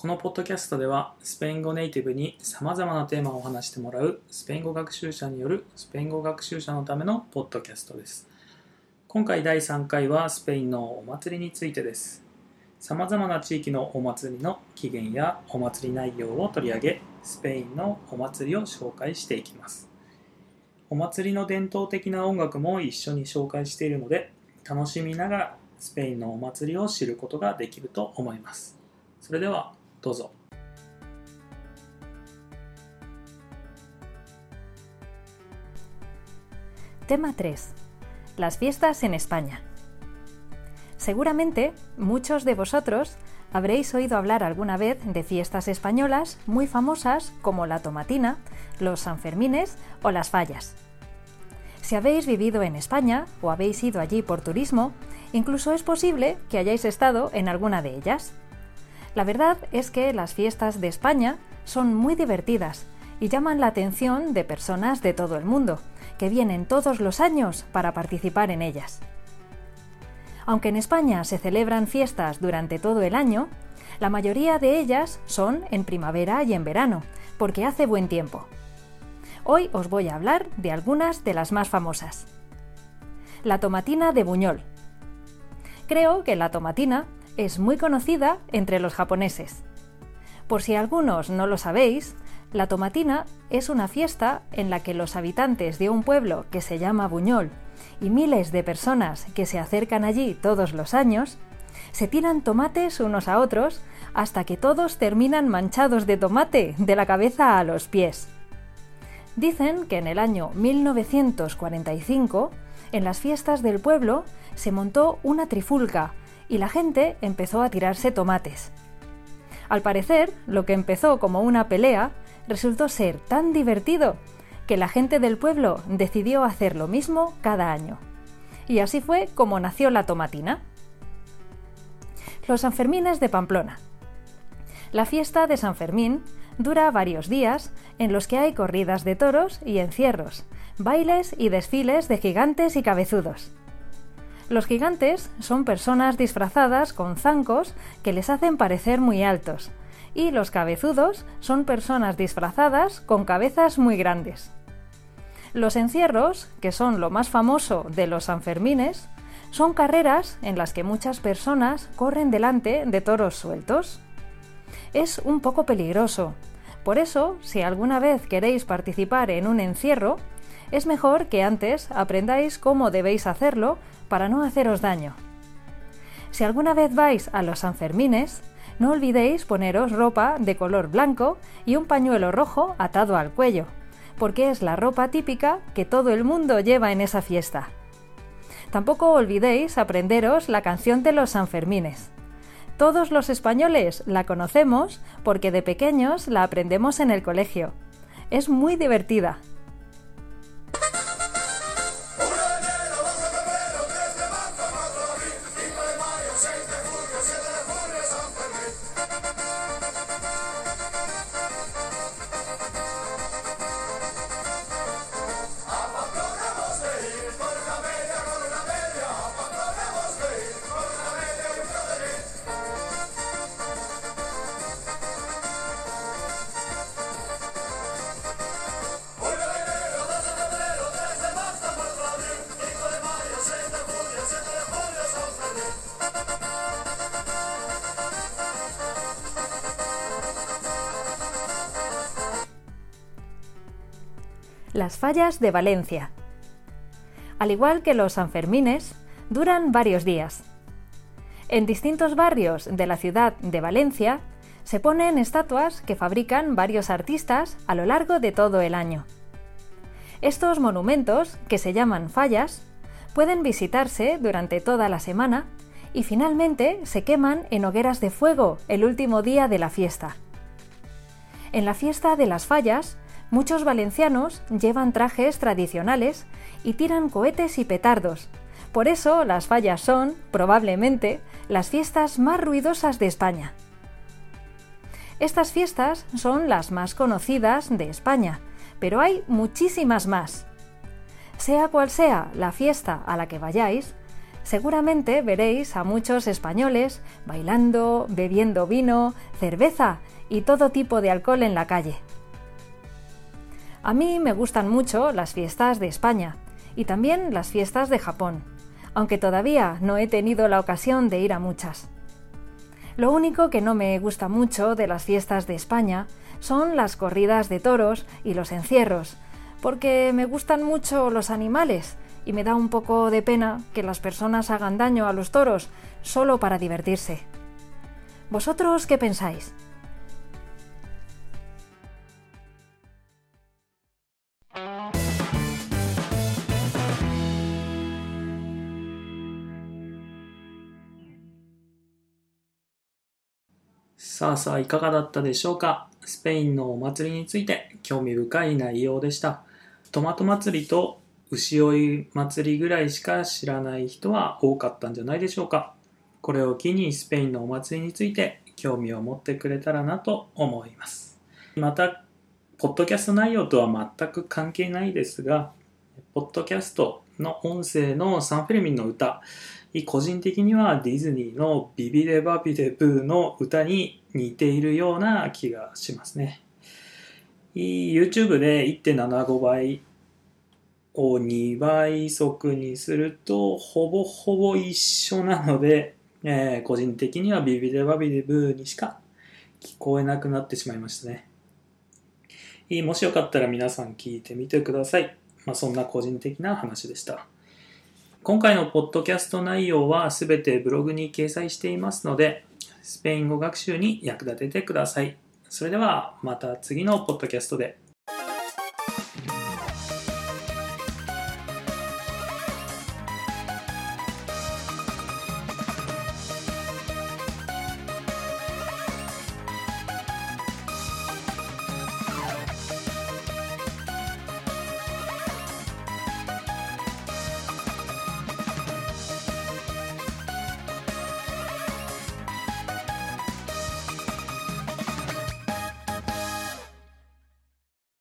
このポッドキャストではスペイン語ネイティブにさまざまなテーマをお話してもらうスペイン語学習者によるスペイン語学習者のためのポッドキャストです。今回第3回はスペインのお祭りについてです。さまざまな地域のお祭りの起源やお祭り内容を取り上げスペインのお祭りを紹介していきます。お祭りの伝統的な音楽も一緒に紹介しているので楽しみながらスペインのお祭りを知ることができると思います。それではどうぞ Tema 3. Las fiestas en España. Seguramente muchos de vosotros habréis oído hablar alguna vez de fiestas españolas muy famosas como la tomatina, los Sanfermines o las fallas. Si habéis vivido en España o habéis ido allí por turismo, incluso es posible que hayáis estado en alguna de ellas. La verdad es que las fiestas de España son muy divertidas y llaman la atención de personas de todo el mundo, que vienen todos los años para participar en ellas. Aunque en España se celebran fiestas durante todo el año, la mayoría de ellas son en primavera y en verano, porque hace buen tiempo. Hoy os voy a hablar de algunas de las más famosas. La tomatina de Buñol. Creo que la tomatina es muy conocida entre los japoneses. Por si algunos no lo sabéis, la tomatina es una fiesta en la que los habitantes de un pueblo que se llama Buñol y miles de personas que se acercan allí todos los años, se tiran tomates unos a otros hasta que todos terminan manchados de tomate de la cabeza a los pies. Dicen que en el año 1945, en las fiestas del pueblo, se montó una trifulca y la gente empezó a tirarse tomates. Al parecer, lo que empezó como una pelea resultó ser tan divertido que la gente del pueblo decidió hacer lo mismo cada año. Y así fue como nació la tomatina. Los Sanfermines de Pamplona. La fiesta de San Fermín dura varios días en los que hay corridas de toros y encierros, bailes y desfiles de gigantes y cabezudos. Los gigantes son personas disfrazadas con zancos que les hacen parecer muy altos, y los cabezudos son personas disfrazadas con cabezas muy grandes. Los encierros, que son lo más famoso de los Sanfermines, son carreras en las que muchas personas corren delante de toros sueltos. Es un poco peligroso. Por eso, si alguna vez queréis participar en un encierro, es mejor que antes aprendáis cómo debéis hacerlo para no haceros daño. Si alguna vez vais a los Sanfermines, no olvidéis poneros ropa de color blanco y un pañuelo rojo atado al cuello, porque es la ropa típica que todo el mundo lleva en esa fiesta. Tampoco olvidéis aprenderos la canción de los Sanfermines. Todos los españoles la conocemos porque de pequeños la aprendemos en el colegio. Es muy divertida. Las fallas de Valencia. Al igual que los Sanfermines, duran varios días. En distintos barrios de la ciudad de Valencia se ponen estatuas que fabrican varios artistas a lo largo de todo el año. Estos monumentos, que se llaman fallas, pueden visitarse durante toda la semana y finalmente se queman en hogueras de fuego el último día de la fiesta. En la fiesta de las fallas Muchos valencianos llevan trajes tradicionales y tiran cohetes y petardos. Por eso las fallas son, probablemente, las fiestas más ruidosas de España. Estas fiestas son las más conocidas de España, pero hay muchísimas más. Sea cual sea la fiesta a la que vayáis, seguramente veréis a muchos españoles bailando, bebiendo vino, cerveza y todo tipo de alcohol en la calle. A mí me gustan mucho las fiestas de España y también las fiestas de Japón, aunque todavía no he tenido la ocasión de ir a muchas. Lo único que no me gusta mucho de las fiestas de España son las corridas de toros y los encierros, porque me gustan mucho los animales y me da un poco de pena que las personas hagan daño a los toros solo para divertirse. ¿Vosotros qué pensáis? さあさあいかがだったでしょうか？スペインのお祭りについて興味深い内容でした。トマト祭りと牛追い祭りぐらいしか知らない人は多かったんじゃないでしょうか？これを機にスペインのお祭りについて興味を持ってくれたらなと思います。またポッドキャスト内容とは全く関係ないですがポッドキャストの音声のサンフェルミンの歌個人的にはディズニーのビビデバビデブーの歌に似ているような気がしますね。YouTube で1.75倍を2倍速にするとほぼほぼ一緒なので、えー、個人的にはビビデバビデブーにしか聞こえなくなってしまいましたね。もしよかったら皆さん聞いてみてください。まあ、そんな個人的な話でした。今回のポッドキャスト内容はすべてブログに掲載していますので、スペイン語学習に役立ててください。それではまた次のポッドキャストで